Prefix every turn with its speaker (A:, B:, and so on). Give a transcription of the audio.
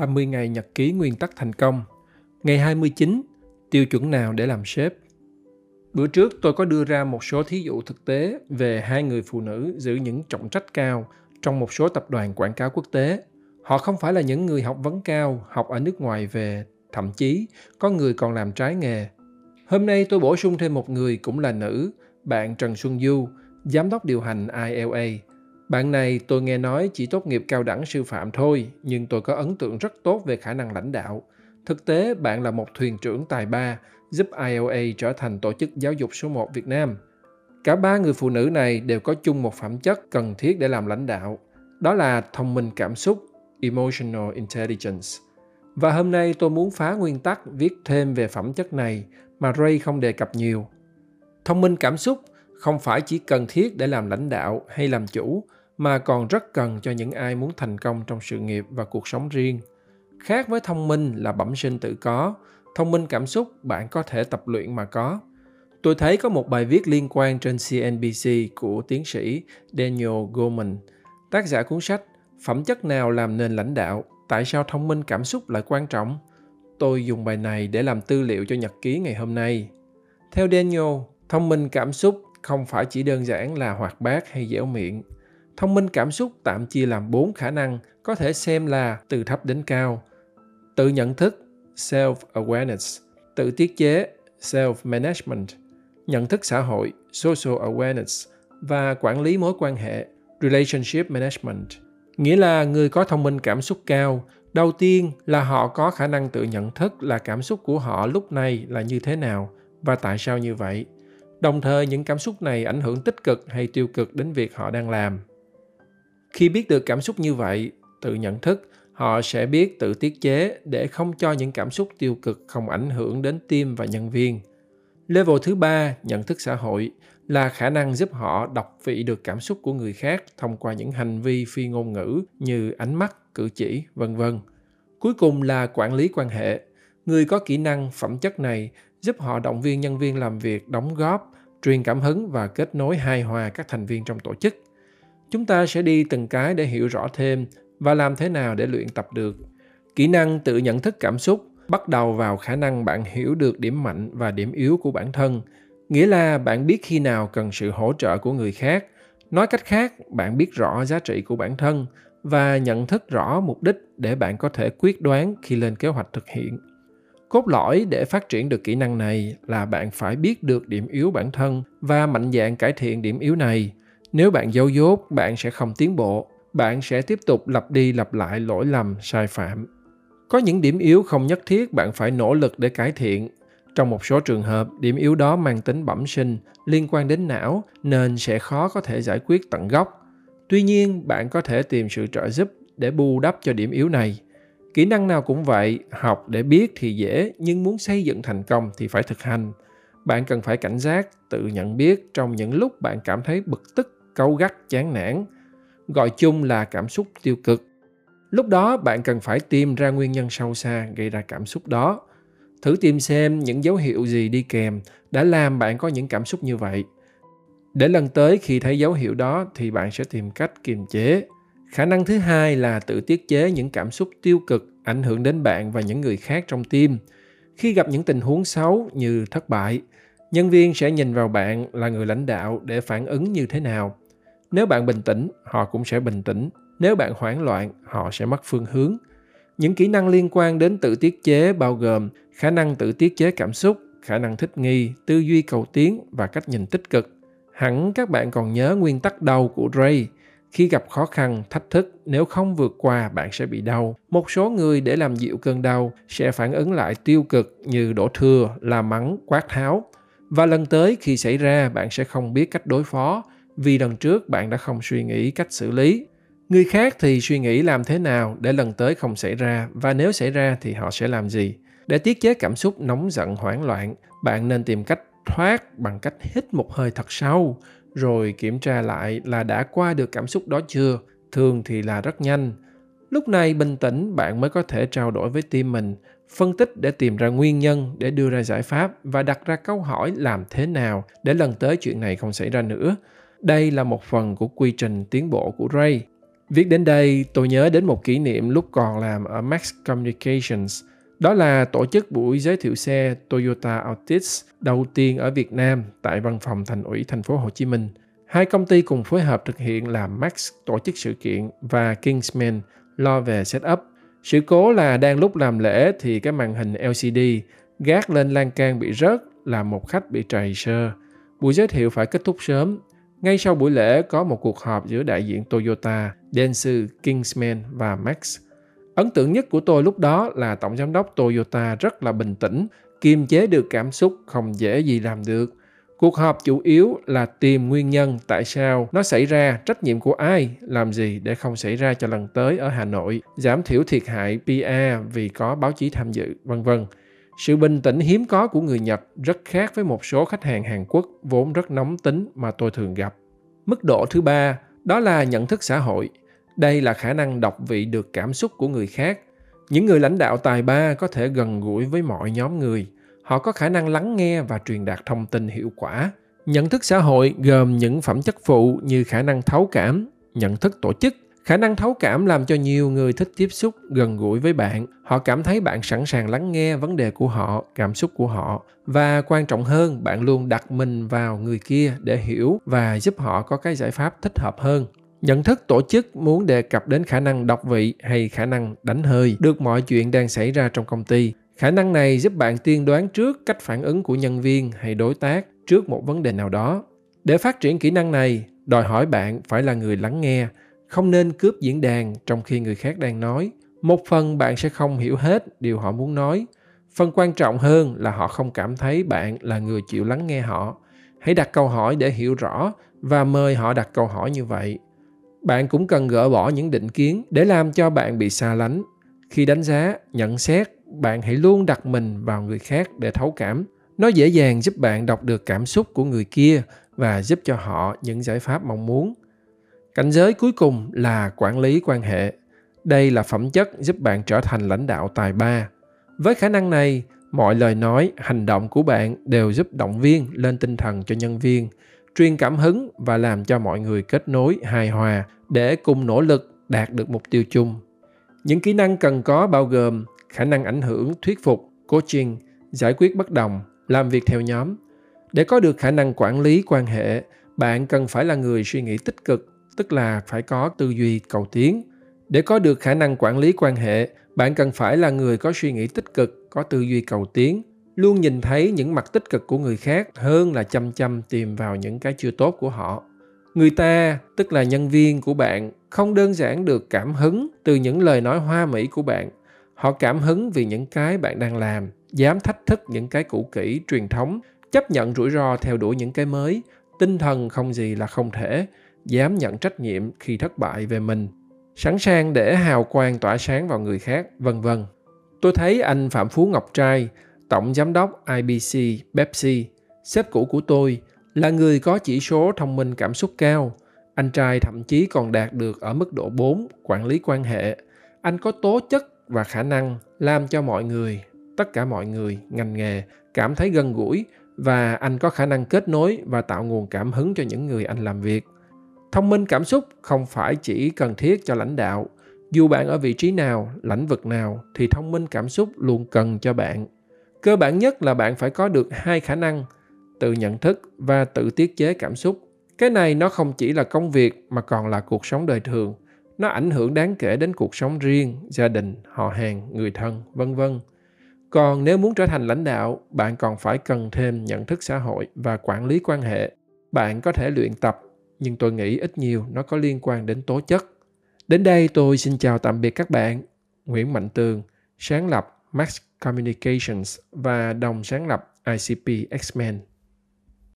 A: 30 ngày nhật ký nguyên tắc thành công. Ngày 29, tiêu chuẩn nào để làm sếp? Bữa trước tôi có đưa ra một số thí dụ thực tế về hai người phụ nữ giữ những trọng trách cao trong một số tập đoàn quảng cáo quốc tế. Họ không phải là những người học vấn cao, học ở nước ngoài về, thậm chí có người còn làm trái nghề. Hôm nay tôi bổ sung thêm một người cũng là nữ, bạn Trần Xuân Du, giám đốc điều hành ILA. Bạn này tôi nghe nói chỉ tốt nghiệp cao đẳng sư phạm thôi, nhưng tôi có ấn tượng rất tốt về khả năng lãnh đạo. Thực tế, bạn là một thuyền trưởng tài ba, giúp ILA trở thành tổ chức giáo dục số 1 Việt Nam. Cả ba người phụ nữ này đều có chung một phẩm chất cần thiết để làm lãnh đạo. Đó là thông minh cảm xúc, emotional intelligence. Và hôm nay tôi muốn phá nguyên tắc viết thêm về phẩm chất này mà Ray không đề cập nhiều. Thông minh cảm xúc không phải chỉ cần thiết để làm lãnh đạo hay làm chủ mà còn rất cần cho những ai muốn thành công trong sự nghiệp và cuộc sống riêng. Khác với thông minh là bẩm sinh tự có, thông minh cảm xúc bạn có thể tập luyện mà có. Tôi thấy có một bài viết liên quan trên CNBC của tiến sĩ Daniel Goleman, tác giả cuốn sách Phẩm chất nào làm nền lãnh đạo? Tại sao thông minh cảm xúc lại quan trọng? Tôi dùng bài này để làm tư liệu cho nhật ký ngày hôm nay. Theo Daniel, thông minh cảm xúc không phải chỉ đơn giản là hoạt bát hay dẻo miệng. Thông minh cảm xúc tạm chia làm bốn khả năng có thể xem là từ thấp đến cao. Tự nhận thức, self-awareness, tự tiết chế, self-management, nhận thức xã hội, social awareness và quản lý mối quan hệ, relationship management. Nghĩa là người có thông minh cảm xúc cao, đầu tiên là họ có khả năng tự nhận thức là cảm xúc của họ lúc này là như thế nào và tại sao như vậy. Đồng thời những cảm xúc này ảnh hưởng tích cực hay tiêu cực đến việc họ đang làm. Khi biết được cảm xúc như vậy, tự nhận thức, họ sẽ biết tự tiết chế để không cho những cảm xúc tiêu cực không ảnh hưởng đến team và nhân viên. Level thứ ba, nhận thức xã hội, là khả năng giúp họ đọc vị được cảm xúc của người khác thông qua những hành vi phi ngôn ngữ như ánh mắt, cử chỉ, vân vân. Cuối cùng là quản lý quan hệ. Người có kỹ năng phẩm chất này giúp họ động viên nhân viên làm việc, đóng góp, truyền cảm hứng và kết nối hài hòa các thành viên trong tổ chức. Chúng ta sẽ đi từng cái để hiểu rõ thêm và làm thế nào để luyện tập được. Kỹ năng tự nhận thức cảm xúc bắt đầu vào khả năng bạn hiểu được điểm mạnh và điểm yếu của bản thân, nghĩa là bạn biết khi nào cần sự hỗ trợ của người khác. Nói cách khác, bạn biết rõ giá trị của bản thân và nhận thức rõ mục đích để bạn có thể quyết đoán khi lên kế hoạch thực hiện. Cốt lõi để phát triển được kỹ năng này là bạn phải biết được điểm yếu bản thân và mạnh dạn cải thiện điểm yếu này. Nếu bạn giấu dốt, bạn sẽ không tiến bộ. Bạn sẽ tiếp tục lặp đi lặp lại lỗi lầm, sai phạm. Có những điểm yếu không nhất thiết bạn phải nỗ lực để cải thiện. Trong một số trường hợp, điểm yếu đó mang tính bẩm sinh, liên quan đến não nên sẽ khó có thể giải quyết tận gốc. Tuy nhiên, bạn có thể tìm sự trợ giúp để bù đắp cho điểm yếu này. Kỹ năng nào cũng vậy, học để biết thì dễ, nhưng muốn xây dựng thành công thì phải thực hành. Bạn cần phải cảnh giác, tự nhận biết trong những lúc bạn cảm thấy bực tức, cau gắt, chán nản. Gọi chung là cảm xúc tiêu cực. Lúc đó bạn cần phải tìm ra nguyên nhân sâu xa gây ra cảm xúc đó. Thử tìm xem những dấu hiệu gì đi kèm đã làm bạn có những cảm xúc như vậy. Để lần tới khi thấy dấu hiệu đó thì bạn sẽ tìm cách kiềm chế. Khả năng thứ hai là tự tiết chế những cảm xúc tiêu cực ảnh hưởng đến bạn và những người khác trong team. Khi gặp những tình huống xấu như thất bại, nhân viên sẽ nhìn vào bạn là người lãnh đạo để phản ứng như thế nào. Nếu bạn bình tĩnh, họ cũng sẽ bình tĩnh. Nếu bạn hoảng loạn, họ sẽ mất phương hướng. Những kỹ năng liên quan đến tự tiết chế bao gồm khả năng tự tiết chế cảm xúc, khả năng thích nghi, tư duy cầu tiến và cách nhìn tích cực. Hẳn các bạn còn nhớ nguyên tắc đầu của Ray. Khi gặp khó khăn, thách thức, nếu không vượt qua bạn sẽ bị đau. Một số người để làm dịu cơn đau sẽ phản ứng lại tiêu cực như đổ thừa, la mắng, quát tháo. Và lần tới khi xảy ra bạn sẽ không biết cách đối phó vì lần trước bạn đã không suy nghĩ cách xử lý. Người khác thì suy nghĩ làm thế nào để lần tới không xảy ra và nếu xảy ra thì họ sẽ làm gì. Để tiết chế cảm xúc nóng giận hoảng loạn, bạn nên tìm cách thoát bằng cách hít một hơi thật sâu, rồi kiểm tra lại là đã qua được cảm xúc đó chưa. Thường thì là rất nhanh. Lúc này bình tĩnh bạn mới có thể trao đổi với tim mình, phân tích để tìm ra nguyên nhân để đưa ra giải pháp và đặt ra câu hỏi làm thế nào để lần tới chuyện này không xảy ra nữa. Đây là một phần của quy trình tiến bộ của Ray. Viết đến đây, tôi nhớ đến một kỷ niệm lúc còn làm ở Max Communications. Đó là tổ chức buổi giới thiệu xe Toyota Altis đầu tiên ở Việt Nam tại văn phòng thành ủy thành phố Hồ Chí Minh. Hai công ty cùng phối hợp thực hiện là Max tổ chức sự kiện và Kingsman lo về setup. Sự cố là đang lúc làm lễ thì cái màn hình LCD gác lên lan can bị rớt làm một khách bị trầy sơ. Buổi giới thiệu phải kết thúc sớm. Ngay sau buổi lễ có một cuộc họp giữa đại diện Toyota, Densu, Kingsman và Max. Ấn tượng nhất của tôi lúc đó là tổng giám đốc Toyota rất là bình tĩnh, kiềm chế được cảm xúc không dễ gì làm được. Cuộc họp chủ yếu là tìm nguyên nhân tại sao nó xảy ra, trách nhiệm của ai, làm gì để không xảy ra cho lần tới ở Hà Nội, giảm thiểu thiệt hại PR vì có báo chí tham dự, vân vân. Sự bình tĩnh hiếm có của người Nhật rất khác với một số khách hàng Hàn Quốc vốn rất nóng tính mà tôi thường gặp. Mức độ thứ ba, đó là nhận thức xã hội. Đây là khả năng đọc vị được cảm xúc của người khác. Những người lãnh đạo tài ba có thể gần gũi với mọi nhóm người. Họ có khả năng lắng nghe và truyền đạt thông tin hiệu quả. Nhận thức xã hội gồm những phẩm chất phụ như khả năng thấu cảm, nhận thức tổ chức, khả năng thấu cảm làm cho nhiều người thích tiếp xúc gần gũi với bạn họ cảm thấy bạn sẵn sàng lắng nghe vấn đề của họ cảm xúc của họ và quan trọng hơn bạn luôn đặt mình vào người kia để hiểu và giúp họ có cái giải pháp thích hợp hơn nhận thức tổ chức muốn đề cập đến khả năng đọc vị hay khả năng đánh hơi. Được mọi chuyện đang xảy ra trong công ty. Khả năng này giúp bạn tiên đoán trước cách phản ứng của nhân viên hay đối tác trước một vấn đề nào đó. Để phát triển kỹ năng này, đòi hỏi bạn phải là người lắng nghe, không nên cướp diễn đàn trong khi người khác đang nói. Một phần bạn sẽ không hiểu hết điều họ muốn nói. Phần quan trọng hơn là họ không cảm thấy bạn là người chịu lắng nghe họ. Hãy đặt câu hỏi để hiểu rõ và mời họ đặt câu hỏi như vậy bạn cũng cần gỡ bỏ những định kiến để làm cho bạn bị xa lánh. Khi đánh giá, nhận xét, bạn hãy luôn đặt mình vào người khác để thấu cảm. Nó dễ dàng giúp bạn đọc được cảm xúc của người kia và giúp cho họ những giải pháp mong muốn. Cảnh giới cuối cùng là quản lý quan hệ. Đây là phẩm chất giúp bạn trở thành lãnh đạo tài ba. Với khả năng này, mọi lời nói, hành động của bạn đều giúp động viên lên tinh thần cho nhân viên truyền cảm hứng và làm cho mọi người kết nối, hài hòa để cùng nỗ lực đạt được mục tiêu chung. Những kỹ năng cần có bao gồm khả năng ảnh hưởng, thuyết phục, coaching, giải quyết bất đồng, làm việc theo nhóm. Để có được khả năng quản lý quan hệ, bạn cần phải là người suy nghĩ tích cực, tức là phải có tư duy cầu tiến. Để có được khả năng quản lý quan hệ, bạn cần phải là người có suy nghĩ tích cực, có tư duy cầu tiến luôn nhìn thấy những mặt tích cực của người khác hơn là chăm chăm tìm vào những cái chưa tốt của họ. Người ta, tức là nhân viên của bạn, không đơn giản được cảm hứng từ những lời nói hoa mỹ của bạn. Họ cảm hứng vì những cái bạn đang làm, dám thách thức những cái cũ kỹ truyền thống, chấp nhận rủi ro theo đuổi những cái mới, tinh thần không gì là không thể, dám nhận trách nhiệm khi thất bại về mình, sẵn sàng để hào quang tỏa sáng vào người khác, vân vân. Tôi thấy anh phạm phú ngọc trai tổng giám đốc ibc pepsi. Sếp cũ của tôi là người có chỉ số thông minh cảm xúc cao. Anh trai thậm chí còn đạt được ở mức độ 4 quản lý quan hệ. Anh có tố chất và khả năng làm cho mọi người, tất cả mọi người, ngành nghề cảm thấy gần gũi và anh có khả năng kết nối và tạo nguồn cảm hứng cho những người anh làm việc. Thông minh cảm xúc không phải chỉ cần thiết cho lãnh đạo. Dù bạn ở vị trí nào, lĩnh vực nào thì thông minh cảm xúc luôn cần cho bạn cơ bản nhất là bạn phải có được hai khả năng tự nhận thức và tự tiết chế cảm xúc cái này nó không chỉ là công việc mà còn là cuộc sống đời thường nó ảnh hưởng đáng kể đến cuộc sống riêng gia đình họ hàng người thân vân vân còn nếu muốn trở thành lãnh đạo bạn còn phải cần thêm nhận thức xã hội và quản lý quan hệ bạn có thể luyện tập nhưng tôi nghĩ ít nhiều nó có liên quan đến tố chất. Đến đây tôi xin chào tạm biệt các bạn. Nguyễn Mạnh Tường, sáng lập Max Communications và đồng sáng lập ICP X-Men.